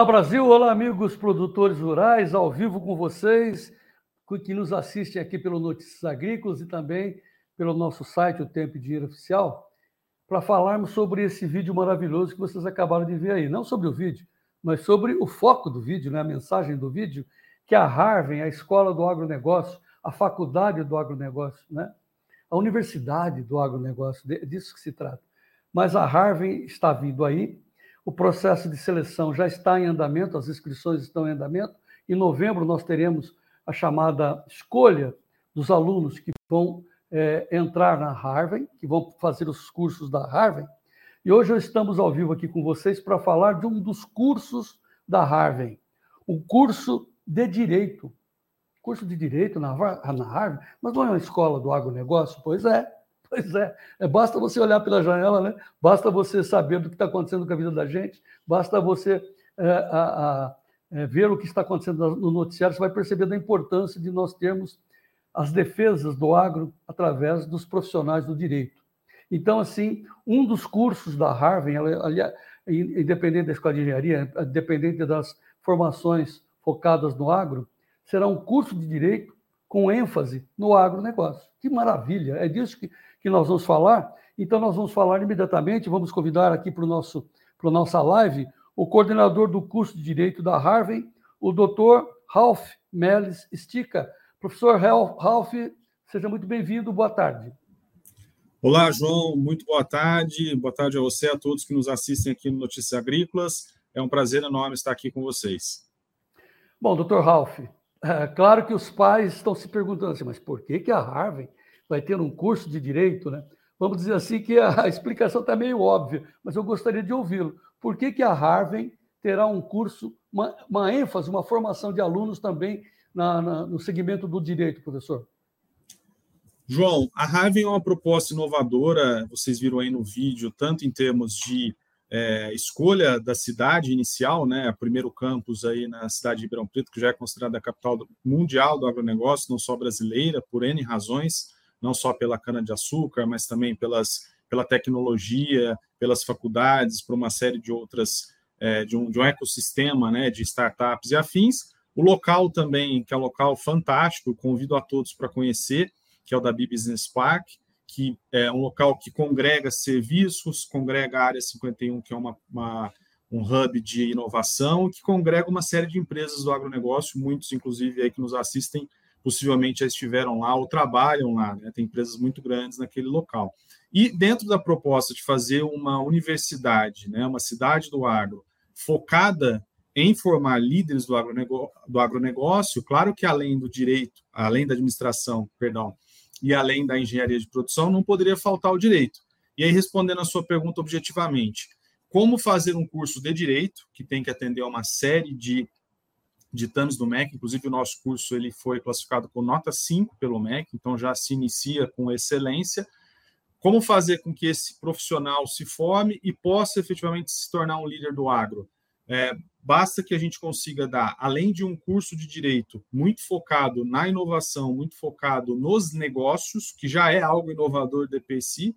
Olá, Brasil! Olá, amigos produtores rurais, ao vivo com vocês, que nos assistem aqui pelo Notícias Agrícolas e também pelo nosso site, o Tempo e Dinheiro Oficial, para falarmos sobre esse vídeo maravilhoso que vocês acabaram de ver aí. Não sobre o vídeo, mas sobre o foco do vídeo, né? a mensagem do vídeo, que a Harvard, a Escola do Agronegócio, a Faculdade do Agronegócio, né? a Universidade do Agronegócio, disso que se trata. Mas a Harvard está vindo aí, o processo de seleção já está em andamento, as inscrições estão em andamento. Em novembro, nós teremos a chamada escolha dos alunos que vão é, entrar na Harvard, que vão fazer os cursos da Harvard. E hoje estamos ao vivo aqui com vocês para falar de um dos cursos da Harvard, o curso de Direito. Curso de Direito na, na Harvard, mas não é uma escola do agronegócio? Pois é. Pois é. é, basta você olhar pela janela, né? basta você saber do que está acontecendo com a vida da gente, basta você é, a, a, é, ver o que está acontecendo no noticiário, você vai perceber da importância de nós termos as defesas do agro através dos profissionais do direito. Então, assim, um dos cursos da Harvard, aliás, independente da escola de engenharia, independente das formações focadas no agro, será um curso de direito com ênfase no agronegócio. Que maravilha! É disso que, que nós vamos falar. Então, nós vamos falar imediatamente, vamos convidar aqui para o nosso para nossa live o coordenador do curso de Direito da Harvard, o doutor Ralph Melis Stica. Professor Ralph, seja muito bem-vindo, boa tarde. Olá, João, muito boa tarde. Boa tarde a você, a todos que nos assistem aqui no Notícias Agrícolas. É um prazer enorme estar aqui com vocês. Bom, doutor Ralph, é claro que os pais estão se perguntando assim, mas por que, que a Harvard vai ter um curso de direito, né? Vamos dizer assim que a explicação está meio óbvia, mas eu gostaria de ouvi-lo. Por que, que a Harvard terá um curso, uma, uma ênfase, uma formação de alunos também na, na, no segmento do direito, professor? João, a Harvard é uma proposta inovadora, vocês viram aí no vídeo, tanto em termos de é, escolha da cidade inicial, né, primeiro campus aí na cidade de Ribeirão Preto, que já é considerada a capital mundial do agronegócio, não só brasileira, por N razões, não só pela cana-de-açúcar, mas também pelas, pela tecnologia, pelas faculdades, por uma série de outras, é, de, um, de um ecossistema né, de startups e afins. O local também, que é um local fantástico, convido a todos para conhecer, que é o da B Business Park, que é um local que congrega serviços, congrega a Área 51, que é uma, uma, um hub de inovação, que congrega uma série de empresas do agronegócio, muitos, inclusive, aí que nos assistem, possivelmente já estiveram lá ou trabalham lá, né? tem empresas muito grandes naquele local. E dentro da proposta de fazer uma universidade, né, uma cidade do agro, focada em formar líderes do agronegócio, do agronegócio, claro que além do direito, além da administração, perdão, e além da engenharia de produção, não poderia faltar o direito. E aí, respondendo a sua pergunta objetivamente, como fazer um curso de direito, que tem que atender a uma série de ditames do MEC, inclusive o nosso curso ele foi classificado com nota 5 pelo MEC, então já se inicia com excelência. Como fazer com que esse profissional se forme e possa efetivamente se tornar um líder do agro? É, basta que a gente consiga dar, além de um curso de direito muito focado na inovação, muito focado nos negócios, que já é algo inovador do EPC,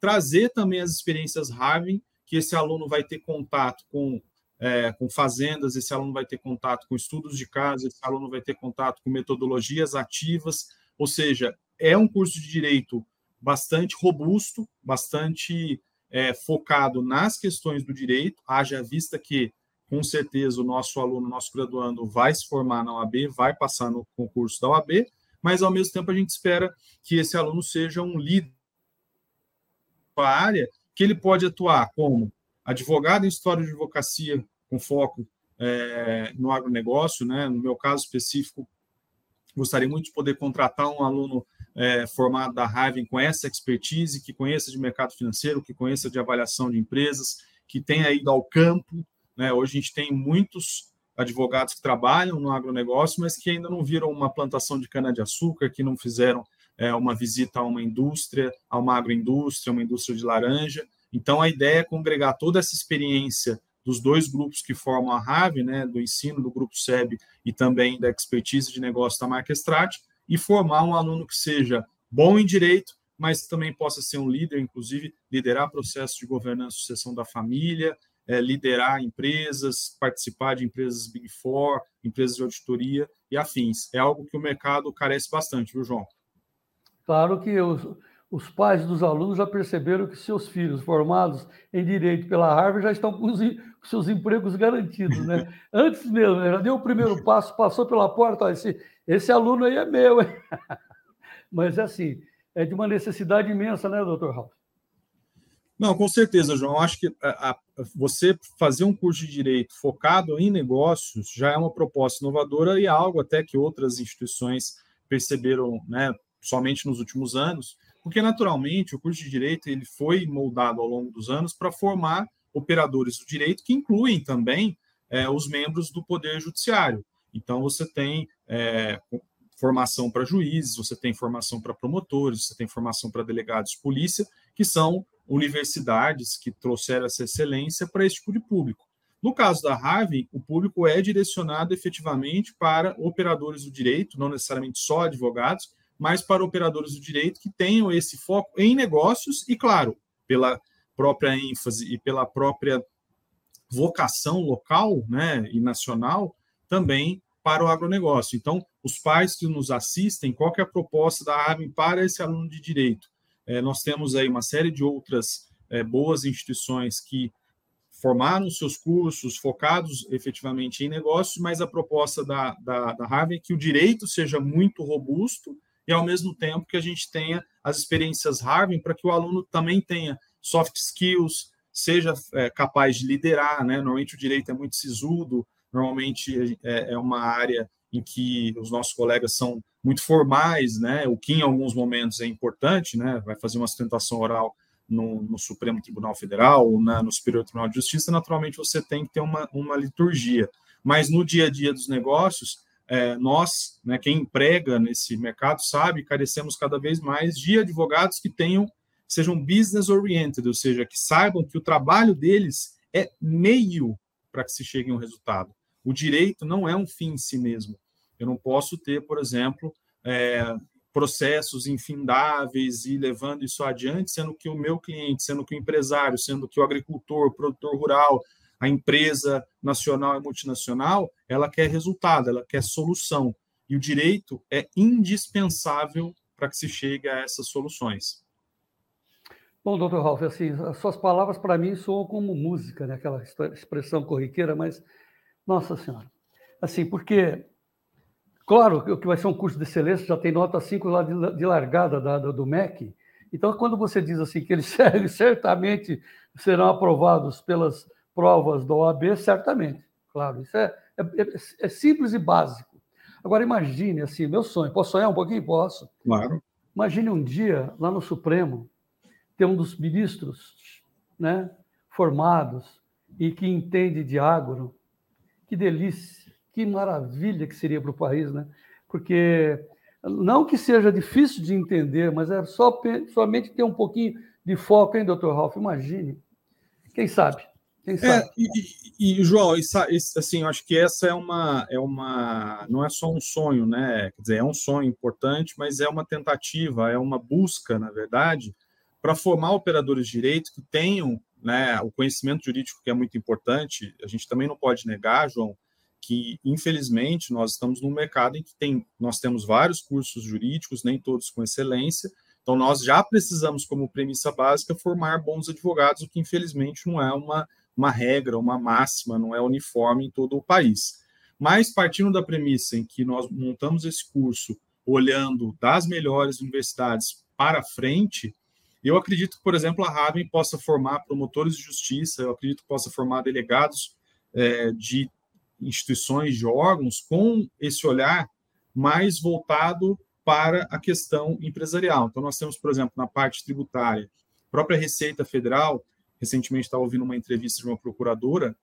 trazer também as experiências Harvard, que esse aluno vai ter contato com, é, com fazendas, esse aluno vai ter contato com estudos de casa, esse aluno vai ter contato com metodologias ativas, ou seja, é um curso de direito bastante robusto, bastante é, focado nas questões do direito, haja vista que com certeza o nosso aluno, nosso graduando vai se formar na OAB, vai passar no concurso da OAB, mas ao mesmo tempo a gente espera que esse aluno seja um líder para a área que ele pode atuar como advogado em história de advocacia com foco é, no agronegócio, né? No meu caso específico, gostaria muito de poder contratar um aluno é, formado da Raven com essa expertise, que conheça de mercado financeiro, que conheça de avaliação de empresas, que tenha ido ao campo, né? Hoje a gente tem muitos advogados que trabalham no agronegócio, mas que ainda não viram uma plantação de cana-de-açúcar, que não fizeram é, uma visita a uma indústria, a uma agroindústria, uma indústria de laranja. Então, a ideia é congregar toda essa experiência dos dois grupos que formam a RAVE, né, do ensino do grupo SEB e também da expertise de negócio da marca Strat, e formar um aluno que seja bom em direito, mas também possa ser um líder, inclusive liderar processos de governança e sucessão da família, é, liderar empresas, participar de empresas Big Four, empresas de auditoria e afins. É algo que o mercado carece bastante, viu, João? Claro que os, os pais dos alunos já perceberam que seus filhos formados em direito pela Harvard já estão com os, com seus empregos garantidos, né? Antes mesmo, né? já deu o primeiro passo, passou pela porta, ó, esse, esse aluno aí é meu, hein? Mas é assim, é de uma necessidade imensa, né, doutor Ralf? Não, com certeza, João. Eu acho que a, a, você fazer um curso de direito focado em negócios já é uma proposta inovadora e algo até que outras instituições perceberam, né, somente nos últimos anos, porque naturalmente o curso de direito ele foi moldado ao longo dos anos para formar operadores do direito que incluem também é, os membros do poder judiciário. Então você tem é, formação para juízes, você tem formação para promotores, você tem formação para delegados de polícia, que são universidades que trouxeram essa excelência para esse tipo de público. No caso da Harvey, o público é direcionado efetivamente para operadores do direito, não necessariamente só advogados, mas para operadores do direito que tenham esse foco em negócios e, claro, pela própria ênfase e pela própria vocação local né, e nacional, também para o agronegócio. Então, os pais que nos assistem, qual é a proposta da Harvey para esse aluno de direito? É, nós temos aí uma série de outras é, boas instituições que formaram seus cursos focados efetivamente em negócios, mas a proposta da, da, da Harvard é que o direito seja muito robusto e, ao mesmo tempo, que a gente tenha as experiências Harvard para que o aluno também tenha soft skills, seja é, capaz de liderar. Né? Normalmente, o direito é muito sisudo, normalmente é, é uma área em que os nossos colegas são muito formais, né? O que em alguns momentos é importante, né? Vai fazer uma sustentação oral no, no Supremo Tribunal Federal ou na, no Superior Tribunal de Justiça, naturalmente você tem que ter uma, uma liturgia. Mas no dia a dia dos negócios, é, nós, né, quem emprega nesse mercado, sabe, carecemos cada vez mais de advogados que tenham sejam business oriented, ou seja, que saibam que o trabalho deles é meio para que se chegue a um resultado. O direito não é um fim em si mesmo. Eu não posso ter, por exemplo, é, processos infindáveis e levando isso adiante, sendo que o meu cliente, sendo que o empresário, sendo que o agricultor, o produtor rural, a empresa nacional e multinacional, ela quer resultado, ela quer solução. E o direito é indispensável para que se chegue a essas soluções. Bom, doutor Ralf, assim, as suas palavras para mim soam como música, né? aquela expressão corriqueira, mas nossa Senhora. Assim, porque, claro, que vai ser um curso de excelência, já tem nota 5 lá de, de largada da, do MEC. Então, quando você diz assim que eles certamente serão aprovados pelas provas da OAB, certamente, claro, isso é, é, é, é simples e básico. Agora, imagine, assim, meu sonho, posso sonhar um pouquinho? Posso. Claro. Imagine um dia, lá no Supremo, ter um dos ministros né, formados e que entende de agro, que delícia, que maravilha que seria para o país, né? Porque não que seja difícil de entender, mas é só somente ter um pouquinho de foco, hein, doutor Ralf? Imagine. Quem sabe? É? É, e, e, João, isso, assim, eu acho que essa é uma, é uma. Não é só um sonho, né? Quer dizer, é um sonho importante, mas é uma tentativa, é uma busca, na verdade, para formar operadores de direito que tenham né, o conhecimento jurídico que é muito importante, a gente também não pode negar, João, que infelizmente nós estamos num mercado em que tem, nós temos vários cursos jurídicos, nem todos com excelência, então nós já precisamos, como premissa básica, formar bons advogados, o que infelizmente não é uma, uma regra, uma máxima, não é uniforme em todo o país. Mas partindo da premissa em que nós montamos esse curso olhando das melhores universidades para frente, eu acredito que, por exemplo, a Raven possa formar promotores de justiça, eu acredito que possa formar delegados é, de instituições, de órgãos, com esse olhar mais voltado para a questão empresarial. Então, nós temos, por exemplo, na parte tributária, própria Receita Federal, recentemente estava ouvindo uma entrevista de uma procuradora,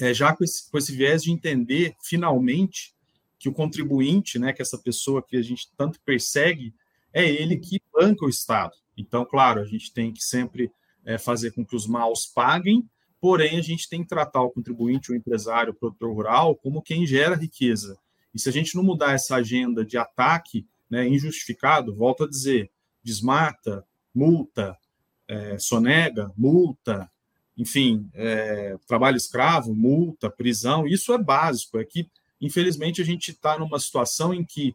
é, já com esse, com esse viés de entender, finalmente, que o contribuinte, né, que essa pessoa que a gente tanto persegue, é ele que banca o Estado. Então, claro, a gente tem que sempre é, fazer com que os maus paguem, porém a gente tem que tratar o contribuinte, o empresário, o produtor rural como quem gera riqueza. E se a gente não mudar essa agenda de ataque né, injustificado, volto a dizer, desmata, multa, é, sonega, multa, enfim, é, trabalho escravo, multa, prisão, isso é básico. É que, infelizmente, a gente está numa situação em que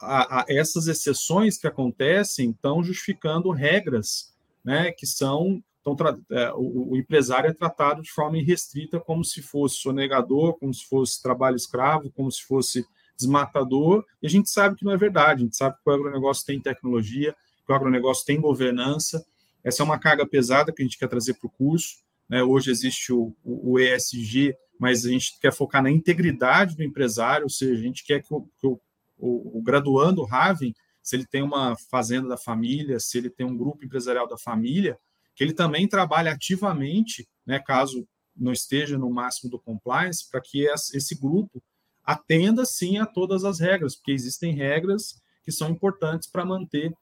a, a, essas exceções que acontecem estão justificando regras né, que são. Tão, é, o, o, empresário é tratado de forma irrestrita, como se fosse sonegador, como se fosse trabalho escravo, como se fosse desmatador, e a gente sabe que não é verdade, a gente sabe que o agronegócio tem tecnologia, que o agronegócio tem governança, essa é uma carga pesada que a gente quer trazer para o curso, né? hoje existe o, o, o, ESG, mas a gente quer focar na integridade do empresário, ou seja, a gente quer que o, que o, o graduando Raven, se ele tem uma fazenda da família, se ele tem um grupo empresarial da família, que ele também trabalhe ativamente, né, caso não esteja no máximo do compliance, para que esse grupo atenda sim a todas as regras, porque existem regras que são importantes para manter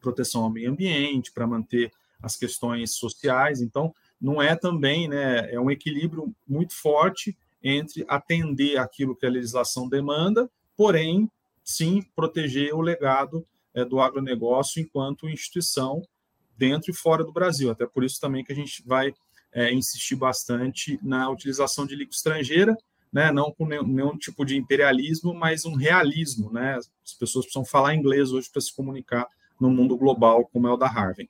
proteção ao meio ambiente, para manter as questões sociais. Então, não é também, né, é um equilíbrio muito forte entre atender aquilo que a legislação demanda, porém, sim, proteger o legado é, do agronegócio enquanto instituição dentro e fora do Brasil. Até por isso também que a gente vai é, insistir bastante na utilização de língua estrangeira, né, não com nenhum, nenhum, tipo de imperialismo, mas um realismo. Né? As pessoas precisam falar inglês hoje para se comunicar no mundo global, como é o da Harvard.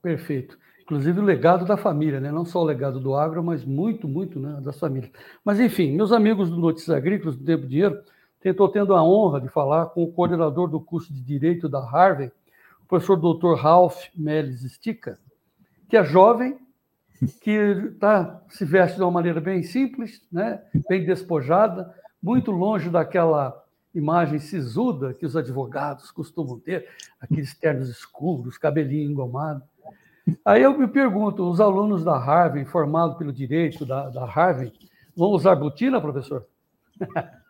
Perfeito. Inclusive o legado da família, né? não só o legado do agro, mas muito, muito né, das famílias. Mas, enfim, meus amigos do Notícias Agrícolas, do Tempo Dinheiro, estou tendo a honra de falar com o coordenador do curso de Direito da Harvard, o professor Dr. Ralph Melis Stica, que é jovem, que tá, se veste de uma maneira bem simples, né? bem despojada, muito longe daquela imagem sisuda que os advogados costumam ter, aqueles ternos escuros, cabelinho engomado. Aí eu me pergunto, os alunos da Harvard, formados pelo direito da, da Harvard, vão usar botina, professor?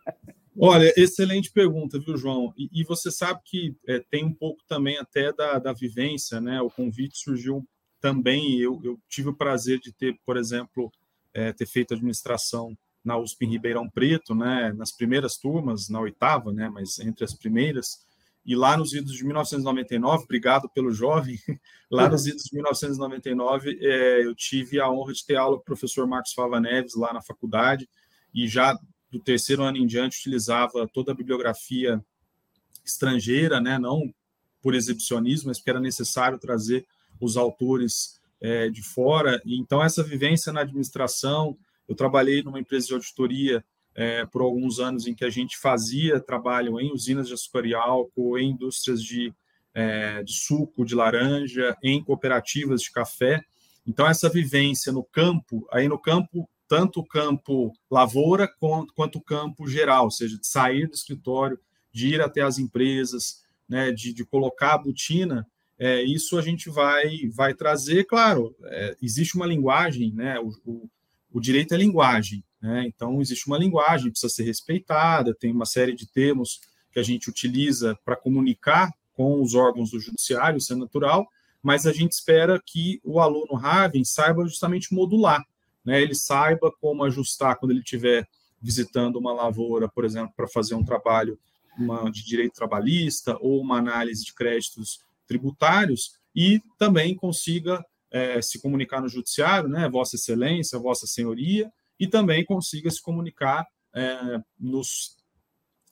Olha, excelente pergunta, viu, João? E, e você sabe que é, tem um pouco também até da, da vivência, né? O convite surgiu também eu, eu tive o prazer de ter, por exemplo, é, ter feito administração na USP em Ribeirão Preto, né, nas primeiras turmas, na oitava, né, mas entre as primeiras, e lá nos idos de 1999, obrigado pelo jovem, lá nos idos de 1999, é, eu tive a honra de ter aula com o professor Marcos Fava Neves lá na faculdade, e já do terceiro ano em diante utilizava toda a bibliografia estrangeira, né, não por exibicionismo, mas porque era necessário trazer os autores é, de fora. E, então, essa vivência na administração, eu trabalhei numa empresa de auditoria é, por alguns anos em que a gente fazia trabalho em usinas de açúcar e álcool, em indústrias de, é, de suco, de laranja, em cooperativas de café. Então, essa vivência no campo, aí no campo, tanto o campo lavoura quanto, quanto o campo geral, ou seja, de sair do escritório, de ir até as empresas, né, de, de colocar a botina, é, isso a gente vai, vai trazer, claro, é, existe uma linguagem, né? O, o, o, direito é linguagem, né? Então existe uma linguagem, precisa ser respeitada, tem uma série de termos que a gente utiliza para comunicar com os órgãos do judiciário, isso é natural, mas a gente espera que o aluno Raven saiba justamente modular, né? Ele saiba como ajustar quando ele estiver visitando uma lavoura, por exemplo, para fazer um trabalho uma, de direito trabalhista ou uma análise de créditos tributários e também consiga é, se comunicar no judiciário, né, Vossa Excelência, Vossa Senhoria, e também consiga se comunicar é, nos,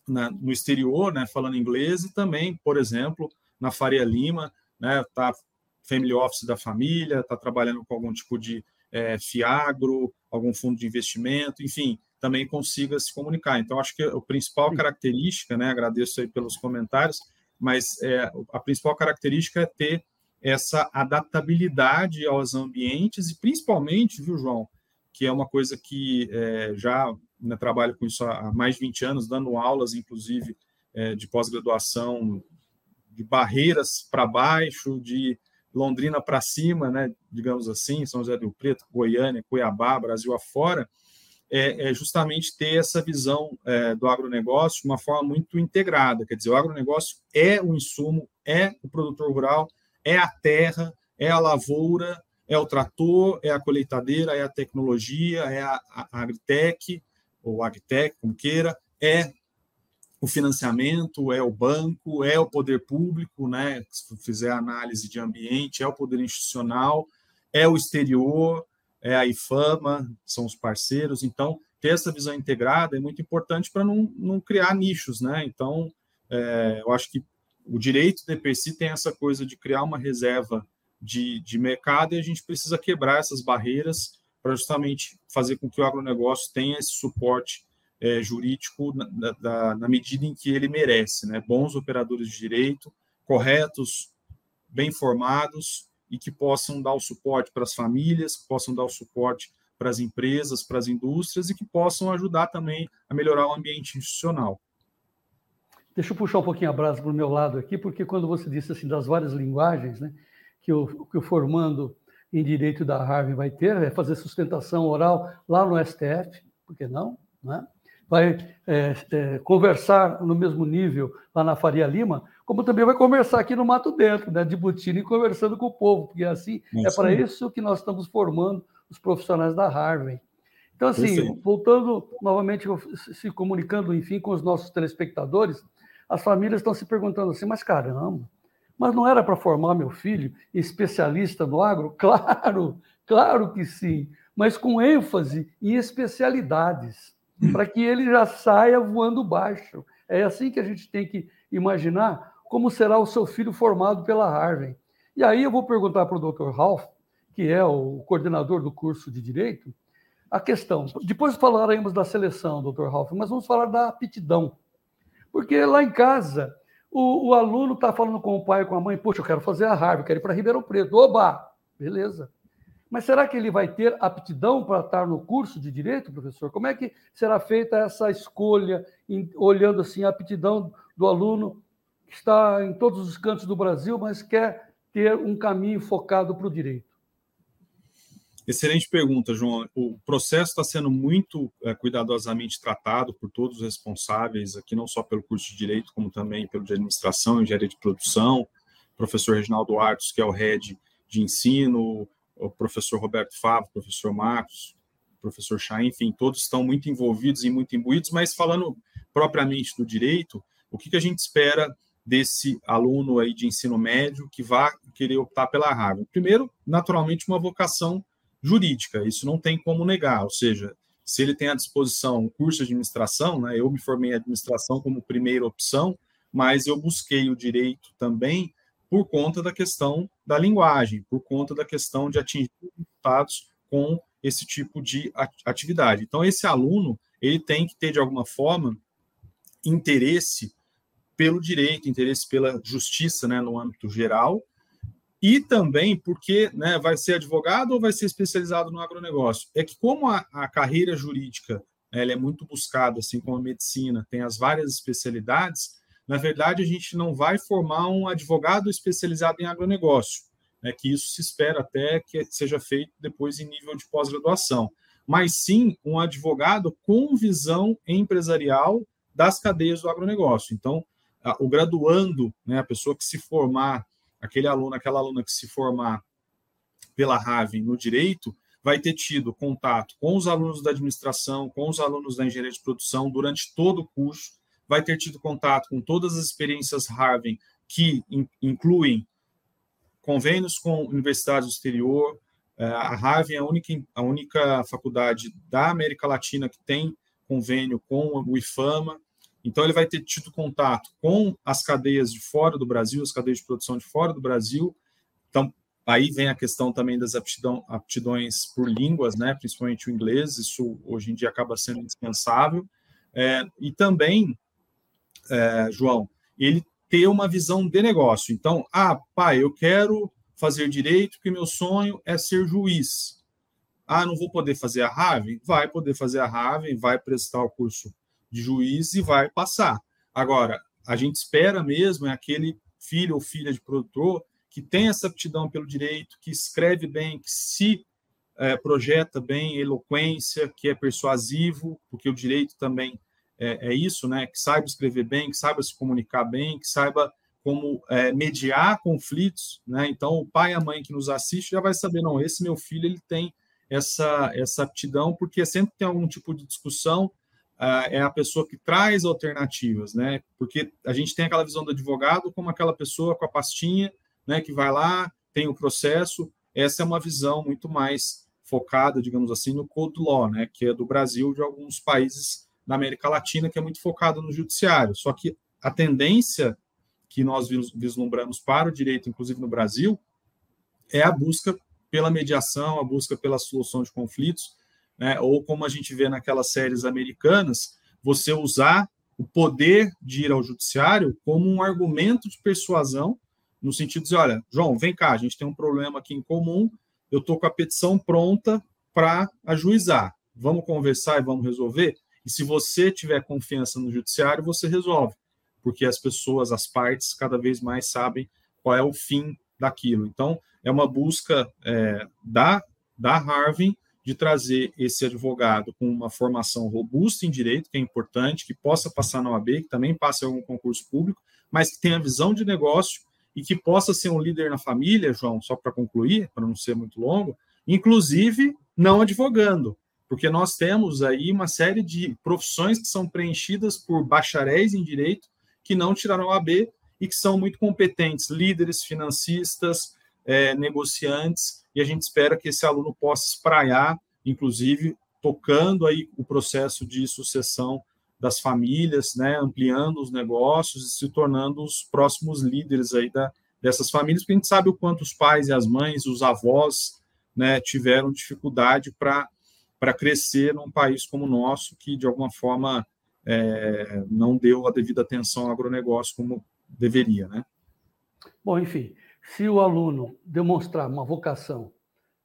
na, no exterior, né, falando inglês, e também, por exemplo, na Faria Lima, né, tá family office da família, está trabalhando com algum tipo de é, fiagro, algum fundo de investimento, enfim, também consiga se comunicar. Então, acho que a principal característica, né, agradeço aí pelos comentários, mas é, a principal característica é ter essa adaptabilidade aos ambientes e principalmente, viu, João, que é uma coisa que é, já né, trabalho com isso há mais de 20 anos, dando aulas, inclusive, é, de pós-graduação, de barreiras para baixo, de Londrina para cima, né, digamos assim, São José do Preto, Goiânia, Cuiabá, Brasil afora, é, é justamente ter essa visão é, do agronegócio de uma forma muito integrada. Quer dizer, o agronegócio é o insumo, é o produtor rural, é a terra, é a lavoura, é o trator, é a colheitadeira, é a tecnologia, é a, a ou agtech, como queira, é o financiamento, é o banco, é o poder público, né? Se fizer análise de ambiente, é o poder institucional, é o exterior, é a IFAMA, são os parceiros. Então, ter essa visão integrada é muito importante para não, não criar nichos, né? Então, é, eu acho que o direito do EPC tem essa coisa de criar uma reserva de, de mercado e a gente precisa quebrar essas barreiras para justamente fazer com que o agronegócio tenha esse suporte é, jurídico na, na, na, medida em que ele merece, né? Bons operadores de direito, corretos, bem formados e que possam dar o suporte para as famílias, que possam dar o suporte para as empresas, para as indústrias e que possam ajudar também a melhorar o ambiente institucional. Deixa eu puxar um pouquinho a brasa para o meu lado aqui, porque quando você disse assim das várias linguagens, né, que o, que o formando em direito da Harvard vai ter, é fazer sustentação oral lá no STF, por que não? Né? Vai é, é, conversar no mesmo nível lá na Faria Lima, como também vai conversar aqui no Mato Dentro, né, de Butini, conversando com o povo, porque assim é, é para isso que nós estamos formando os profissionais da Harvard. Então, assim, voltando novamente, se comunicando, enfim, com os nossos telespectadores, as famílias estão se perguntando assim, mas caramba, mas não era para formar meu filho especialista no agro? Claro, claro que sim, mas com ênfase em especialidades, para que ele já saia voando baixo. É assim que a gente tem que imaginar como será o seu filho formado pela Harvard. E aí eu vou perguntar para o Dr. Ralph, que é o coordenador do curso de Direito, a questão. Depois falaremos da seleção, Dr. Ralph, mas vamos falar da aptidão. Porque lá em casa, o, o aluno está falando com o pai e com a mãe, poxa, eu quero fazer a Harvard, quero ir para Ribeirão Preto. Oba! Beleza. Mas será que ele vai ter aptidão para estar no curso de direito, professor? Como é que será feita essa escolha, em, olhando assim a aptidão do aluno que está em todos os cantos do Brasil, mas quer ter um caminho focado para o direito? Excelente pergunta, João. O processo está sendo muito é, cuidadosamente tratado por todos os responsáveis, aqui não só pelo curso de Direito, como também pelo de Administração, Engenharia de Produção, professor Reginaldo Artos, que é o head de ensino, o professor Roberto Favo, professor Marcos, professor Chain, enfim, todos estão muito envolvidos e muito imbuídos, mas falando propriamente do direito, o que, que a gente espera desse aluno aí de ensino médio que vá querer optar pela Harvard? Primeiro, naturalmente, uma vocação jurídica, isso não tem como negar, ou seja, se ele tem à disposição um curso de administração, né, eu me formei em administração como primeira opção, mas eu busquei o direito também por conta da questão da linguagem, por conta da questão de atingir resultados com esse tipo de atividade. Então, esse aluno ele tem que ter, de alguma forma, interesse pelo direito, interesse pela justiça né, no âmbito geral, e também porque né, vai ser advogado ou vai ser especializado no agronegócio. É que como a, a carreira jurídica né, ela é muito buscada, assim como a medicina, tem as várias especialidades, na verdade a gente não vai formar um advogado especializado em agronegócio, né, que isso se espera até que seja feito depois em nível de pós-graduação, mas sim um advogado com visão empresarial das cadeias do agronegócio. Então, o graduando, né, a pessoa que se formar aquele aluno, aquela aluna que se formar pela RAVEN no direito, vai ter tido contato com os alunos da administração, com os alunos da engenharia de produção durante todo o curso, vai ter tido contato com todas as experiências Harvard que in, incluem convênios com universidades do exterior. É, a Harvard é a única, a única faculdade da América Latina que tem convênio com o IFAMA, então, ele vai ter tido contato com as cadeias de fora do Brasil, as cadeias de produção de fora do Brasil. Então, aí vem a questão também das aptidão, aptidões por línguas, né, principalmente o inglês, isso hoje em dia acaba sendo indispensável. É, e também, é, João, ele ter uma visão de negócio. Então, ah, pai, eu quero fazer direito porque meu sonho é ser juiz. Ah, não vou poder fazer a Harvard? Vai poder fazer a Harvard, vai prestar o curso de juiz e vai passar. Agora, a gente espera mesmo é aquele filho ou filha de produtor que tem essa aptidão pelo direito, que escreve bem, que se é, projeta bem, eloquência, que é persuasivo, porque o direito também é, é, isso, né? Que saiba escrever bem, que saiba se comunicar bem, que saiba como é, mediar conflitos, né? Então, o pai e a mãe que nos assiste já vai saber, não, esse meu filho ele tem essa essa aptidão, porque sempre tem algum tipo de discussão, é a pessoa que traz alternativas, né? Porque a gente tem aquela visão do advogado como aquela pessoa com a pastinha, né? Que vai lá, tem o processo. Essa é uma visão muito mais focada, digamos assim, no Code Law, né, que é do Brasil, de alguns países da América Latina, que é muito focado no judiciário. Só que a tendência que nós vislumbramos para o direito, inclusive no Brasil, é a busca pela mediação, a busca pela solução de conflitos, né, ou como a gente vê naquelas séries americanas, você usar o poder de ir ao judiciário como um argumento de persuasão, no sentido de olha, João, vem cá, a gente tem um problema aqui em comum, eu estou com a petição pronta para ajuizar. Vamos conversar e vamos resolver? E se você tiver confiança no judiciário, você resolve, porque as pessoas, as partes, cada vez mais sabem qual é o fim daquilo. Então, é uma busca é, da, da Harvey de trazer esse advogado com uma formação robusta em direito, que é importante, que possa passar na OAB, que também passe algum concurso público, mas que tenha visão de negócio e que possa ser um líder na família, João, só para concluir, para não ser muito longo, inclusive não advogando, porque nós temos aí uma série de profissões que são preenchidas por bacharéis em direito que não tiraram a AB e que são muito competentes, líderes, financistas, é, negociantes, e a gente espera que esse aluno possa espraiar, inclusive tocando aí o processo de sucessão das famílias, né, ampliando os negócios e se tornando os próximos líderes aí da, dessas famílias, porque a gente sabe o quanto os pais e as mães, os avós, né, tiveram dificuldade para crescer num país como o nosso, que de alguma forma é, não deu a devida atenção ao agronegócio como deveria, né? Bom, enfim, se o aluno demonstrar uma vocação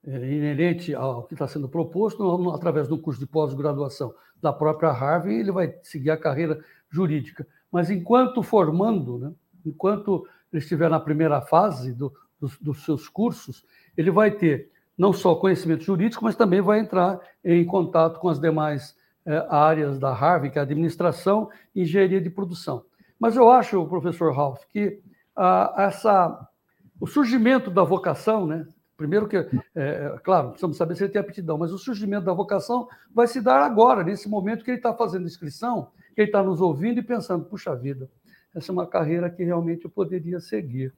é, inerente ao que está sendo proposto, através do curso de pós-graduação da própria Harvard, ele vai seguir a carreira jurídica. Mas enquanto formando, né, enquanto ele estiver na primeira fase do, dos, dos seus cursos, ele vai ter não só conhecimento jurídico, mas também vai entrar em contato com as demais é, áreas da Harvard, que é administração e engenharia de produção. Mas eu acho, professor Ralph, que ah, essa, o surgimento da vocação, né, Primeiro que, é, é, claro, precisamos saber se ele tem aptidão, mas o surgimento da vocação vai se dar agora, nesse momento que ele está fazendo inscrição, que ele está nos ouvindo e pensando, puxa vida, essa é uma carreira que realmente eu poderia seguir.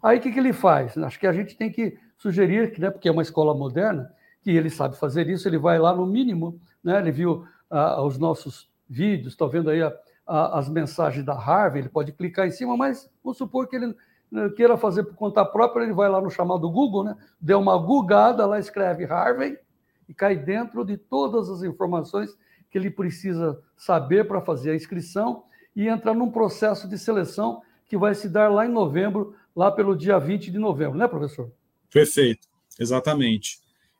Aí o que, que ele faz? Acho que a gente tem que sugerir, né, porque é uma escola moderna, que ele sabe fazer isso, ele vai lá no mínimo, né, ele viu ah, os nossos vídeos, está vendo aí a, a, as mensagens da Harvard, ele pode clicar em cima, mas vamos supor que ele queira fazer por conta própria, ele vai lá no chamado Google, né? dê uma googada, lá escreve Harvey e cai dentro de todas as informações que ele precisa saber para fazer a inscrição e entrar num processo de seleção que vai se dar lá em novembro, lá pelo dia 20 de novembro, né, professor? Perfeito, exatamente.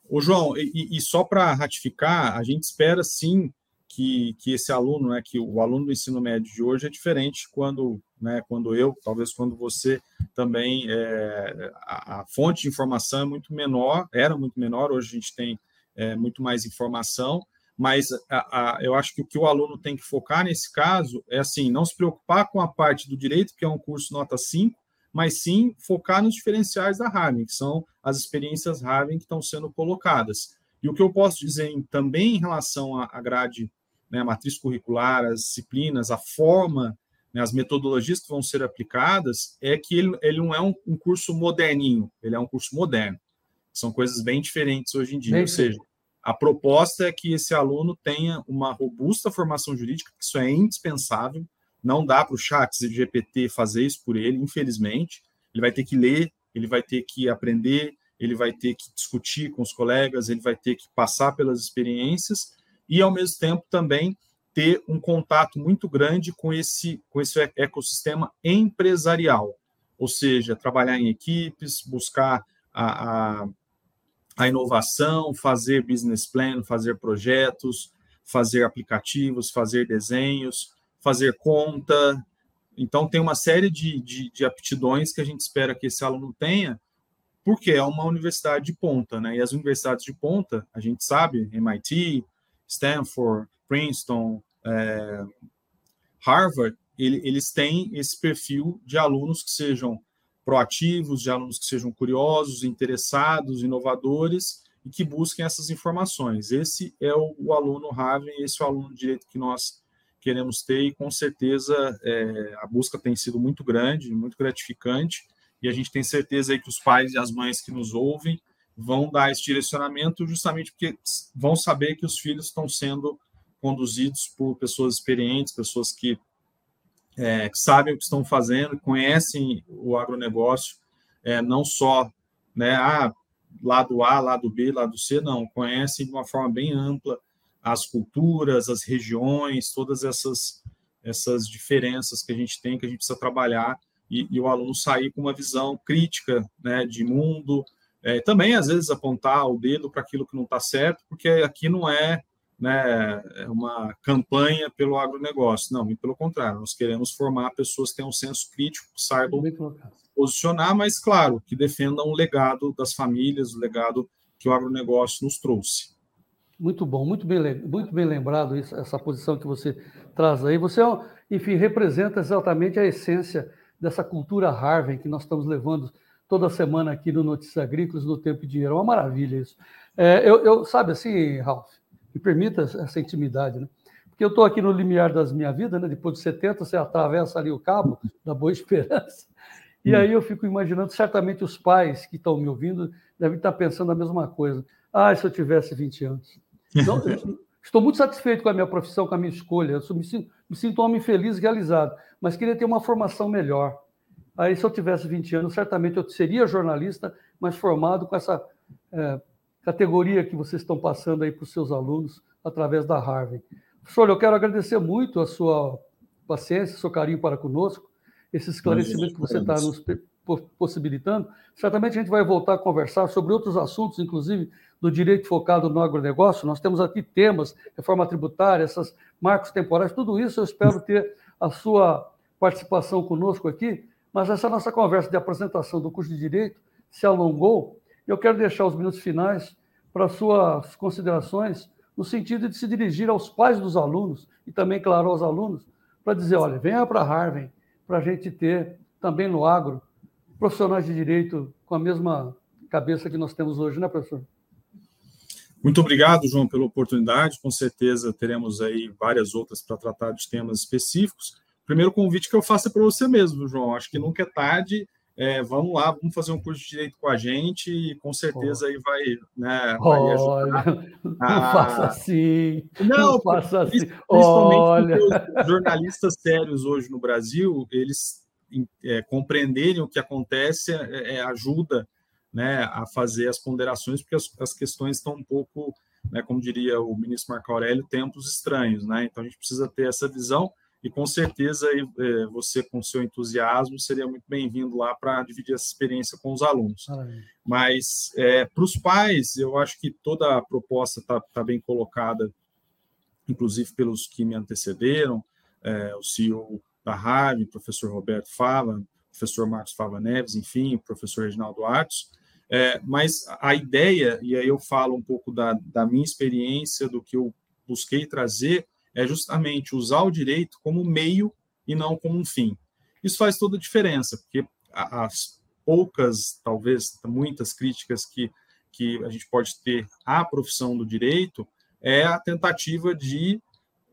O João, e, e só para ratificar, a gente espera sim que, que esse aluno, né, que o aluno do ensino médio de hoje é diferente quando, né, quando eu, talvez quando você também, é, a, a, fonte de informação é muito menor, era muito menor, hoje a gente tem é, muito mais informação, mas a, a, eu acho que o que o aluno tem que focar nesse caso é assim, não se preocupar com a parte do direito, que é um curso nota 5, mas sim focar nos diferenciais da Harvard, que são as experiências Harvard que estão sendo colocadas. E o que eu posso dizer também em relação à grade né, matriz curricular, as disciplinas, a forma, né, as metodologias que vão ser aplicadas, é que ele, ele não é um, um, curso moderninho, ele é um curso moderno. São coisas bem diferentes hoje em dia. Bem Ou seja, a proposta é que esse aluno tenha uma robusta formação jurídica, isso é indispensável. Não dá para o chat GPT fazer isso por ele, infelizmente. Ele vai ter que ler, ele vai ter que aprender, ele vai ter que discutir com os colegas, ele vai ter que passar pelas experiências e, ao mesmo tempo, também ter um contato muito grande com esse, com esse ecossistema empresarial, ou seja, trabalhar em equipes, buscar a, a, a inovação, fazer business plan, fazer projetos, fazer aplicativos, fazer desenhos, fazer conta. Então, tem uma série de, de, de aptidões que a gente espera que esse aluno tenha, porque é uma universidade de ponta, né? E as universidades de ponta, a gente sabe, MIT, Stanford, Princeton, é, Harvard, ele, eles têm esse perfil de alunos que sejam proativos, de alunos que sejam curiosos, interessados, inovadores e que busquem essas informações. Esse é o, o aluno Harvard, esse é o aluno direito que nós queremos ter e com certeza é, a busca tem sido muito grande, muito gratificante e a gente tem certeza aí que os pais e as mães que nos ouvem vão dar esse direcionamento justamente porque vão saber que os filhos estão sendo conduzidos por pessoas experientes, pessoas que, é, que sabem o que estão fazendo, conhecem o agronegócio, é, não só né, ah, lado A, lado B, lado C, não, conhecem de uma forma bem ampla as culturas, as regiões, todas essas, essas diferenças que a gente tem, que a gente precisa trabalhar, e, e o aluno sair com uma visão crítica né, de mundo, é, também às vezes apontar o dedo para aquilo que não está certo, porque aqui não é né, é uma campanha pelo agronegócio. Não, pelo contrário, nós queremos formar pessoas que tenham um senso crítico, que saibam posicionar, mas, claro, que defendam o legado das famílias, o legado que o agronegócio nos trouxe. Muito bom, muito bem, muito bem lembrado isso, essa posição que você traz aí. Você, enfim, representa exatamente a essência dessa cultura Harvard que nós estamos levando toda semana aqui no Notícias Agrícolas, no Tempo e Dinheiro. É uma maravilha isso. É, eu, eu, sabe assim, Ralph, me permita essa intimidade, né? Porque eu estou aqui no limiar das minha vida, né? Depois de 70, você atravessa ali o cabo da Boa Esperança. E aí eu fico imaginando, certamente os pais que estão me ouvindo devem estar pensando a mesma coisa. Ah, se eu tivesse 20 anos. Então, estou muito satisfeito com a minha profissão, com a minha escolha. Eu me sinto, me sinto um homem feliz, realizado, mas queria ter uma formação melhor. Aí, se eu tivesse 20 anos, certamente eu seria jornalista, mas formado com essa é, categoria que vocês estão passando aí para os seus alunos através da Harvard. Professor, eu quero agradecer muito a sua paciência, seu carinho para conosco, esse esclarecimento que você está nos possibilitando. Certamente a gente vai voltar a conversar sobre outros assuntos, inclusive do direito focado no agronegócio. Nós temos aqui temas, reforma tributária, esses marcos temporais, tudo isso eu espero ter a sua participação conosco aqui, mas essa nossa conversa de apresentação do curso de Direito se alongou eu quero deixar os minutos finais para suas considerações no sentido de se dirigir aos pais dos alunos e também, claro, aos alunos, para dizer, olha, venha para Harvard para a gente ter também no agro profissionais de direito com a mesma cabeça que nós temos hoje, né, professor? Muito obrigado, João, pela oportunidade. Com certeza teremos aí várias outras para tratar de temas específicos. Primeiro convite que eu faço é para você mesmo, João. Acho que nunca é tarde. É, vamos lá, vamos fazer um curso de direito com a gente e com certeza oh. aí vai, né, vai ajudar. Não a... faça assim. Não, não faça assim. Principalmente Olha. os jornalistas sérios hoje no Brasil, eles é, compreenderem o que acontece é, é ajuda né, a fazer as ponderações, porque as, as questões estão um pouco, né, como diria o ministro Marco Aurélio, tempos estranhos. Né? Então, a gente precisa ter essa visão e, com certeza, é, você, com seu entusiasmo, seria muito bem-vindo lá para dividir essa experiência com os alunos. Mas, é, para os pais, eu acho que toda a proposta está tá bem colocada, inclusive pelos que me antecederam, é, o CEO da Harvard, o professor Roberto Fava, professor Marcos Fava Neves, enfim, o professor Reginaldo Atos, é, mas a ideia, e aí eu falo um pouco da, da minha experiência, do que eu busquei trazer, é justamente usar o direito como meio e não como um fim. Isso faz toda a diferença, porque as poucas, talvez muitas críticas que, que a gente pode ter à profissão do direito é a tentativa de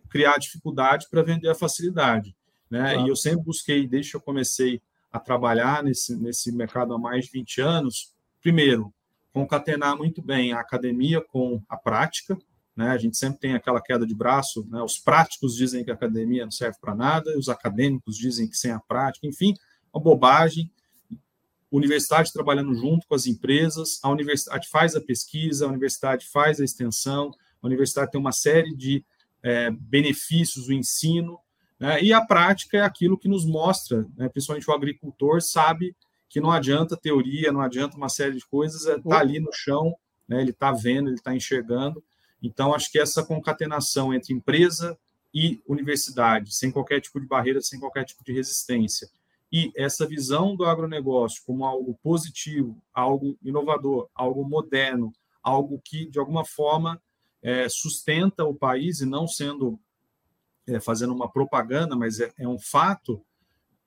criar dificuldade para vender a facilidade. Né? Claro. E eu sempre busquei, desde que eu comecei a trabalhar nesse, nesse mercado há mais de 20 anos, primeiro, concatenar muito bem a academia com a prática. Né? A gente sempre tem aquela queda de braço. Né? Os práticos dizem que a academia não serve para nada, os acadêmicos dizem que sem a prática, enfim, uma bobagem. Universidade trabalhando junto com as empresas, a universidade faz a pesquisa, a universidade faz a extensão, a universidade tem uma série de é, benefícios, o ensino, né? E a prática é aquilo que nos mostra, né? principalmente o agricultor sabe que não adianta teoria, não adianta uma série de coisas, está é, ali no chão, né? ele está vendo, ele está enxergando. Então, acho que essa concatenação entre empresa e universidade, sem qualquer tipo de barreira, sem qualquer tipo de resistência, e essa visão do agronegócio como algo positivo, algo inovador, algo moderno, algo que, de alguma forma, é, sustenta o país e não sendo é, fazendo uma propaganda, mas é, é um fato,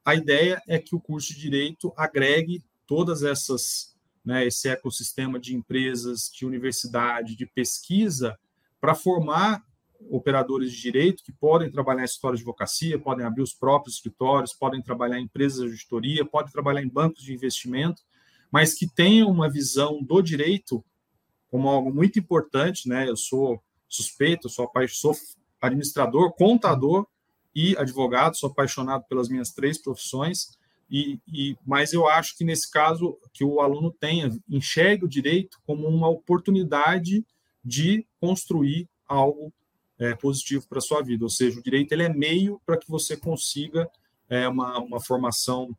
a ideia é que o curso de direito agregue todas essas, né, esse ecossistema de empresas, de universidade, de pesquisa, para formar operadores de direito que podem trabalhar em escritórios de advocacia, podem abrir os próprios escritórios, podem trabalhar em empresas de auditoria, podem trabalhar em bancos de investimento, mas que tenham uma visão do direito como algo muito importante, né? Eu sou suspeito, sou, sou administrador, contador e advogado, sou apaixonado pelas minhas três profissões, e, e, mas eu acho que nesse caso que o aluno tenha, enxergue o direito como uma oportunidade de construir algo é, positivo para a sua vida, ou seja, o direito ele é meio para que você consiga é, uma, uma formação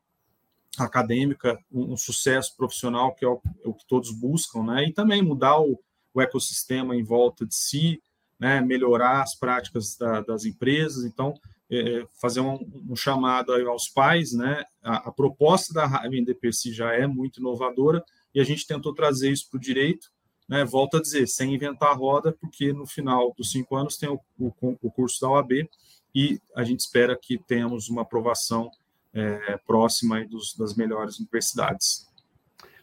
acadêmica, um, um, sucesso profissional, que é o, é o, que todos buscam, né? e também mudar o, o ecossistema em volta de si, né? melhorar as práticas da, das empresas. Então, é, é fazer um, um, chamado aos pais, né? A, a proposta da Raven DPC já é muito inovadora e a gente tentou trazer isso para o direito, né? Volto a dizer, sem inventar a roda, porque no final dos cinco anos tem o, o, o curso da OAB e a gente espera que tenhamos uma aprovação é, próxima dos, das melhores universidades.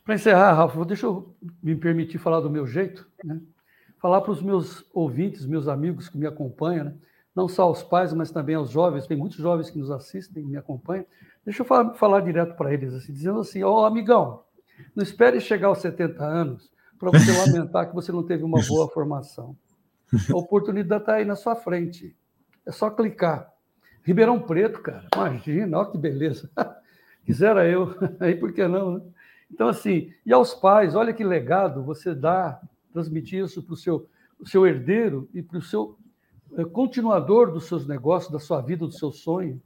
Para encerrar, Rafa, deixa eu me permitir falar do meu jeito, né? falar para os meus ouvintes, meus amigos que me acompanham, né? Não só aos pais, mas também aos jovens, tem muitos jovens que nos assistem me acompanham. Deixa eu falar, falar direto para eles, assim, dizendo assim: ó, oh, amigão, não espere chegar aos 70 anos para você lamentar que você não teve uma boa formação. A oportunidade está aí na sua frente. É só clicar. Ribeirão Preto, cara, imagina, olha que beleza. Quisera eu, aí por que não, né? Então, assim, e aos pais, olha que legado você dá, transmitir isso para o seu, seu herdeiro e para o seu continuador dos seus negócios, da sua vida, do seu sonho,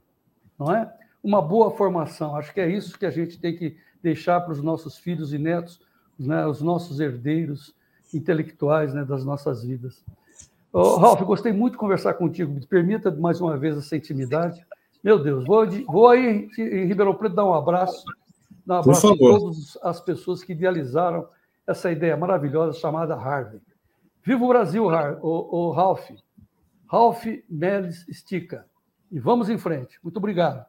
não é? Uma boa formação. Acho que é isso que a gente tem que deixar para os nossos filhos e netos, né, os nossos herdeiros intelectuais né, das nossas vidas. Oh, Ralf, gostei muito de conversar contigo. Me permita mais uma vez essa intimidade. Meu Deus, vou, vou aí em Ribeirão Preto dar um abraço, dar um abraço a todas as pessoas que idealizaram essa ideia maravilhosa chamada Harvey. Viva o Brasil, Har o, o Ralf. Ralf Melis Estica. E vamos em frente. Muito obrigado.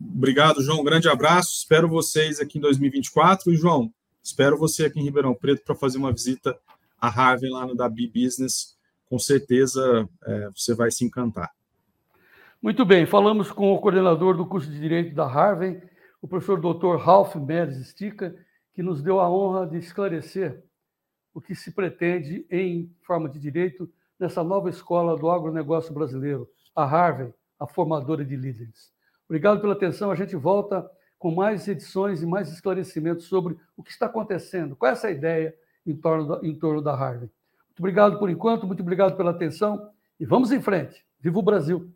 Obrigado, João. Um grande abraço. Espero vocês aqui em 2024. E, João, espero você aqui em Ribeirão Preto para fazer uma visita à Harvey lá no Dabi Business com certeza é, você vai se encantar. Muito bem, falamos com o coordenador do curso de Direito da Harvard, o professor Dr. Ralph Meres Stica, que nos deu a honra de esclarecer o que se pretende em forma de direito nessa nova escola do agronegócio brasileiro, a Harvard, a formadora de líderes. Obrigado pela atenção, a gente volta com mais edições e mais esclarecimentos sobre o que está acontecendo, qual é essa ideia em torno da, em torno da Harvard. Muito obrigado por enquanto, muito obrigado pela atenção e vamos em frente. Viva o Brasil!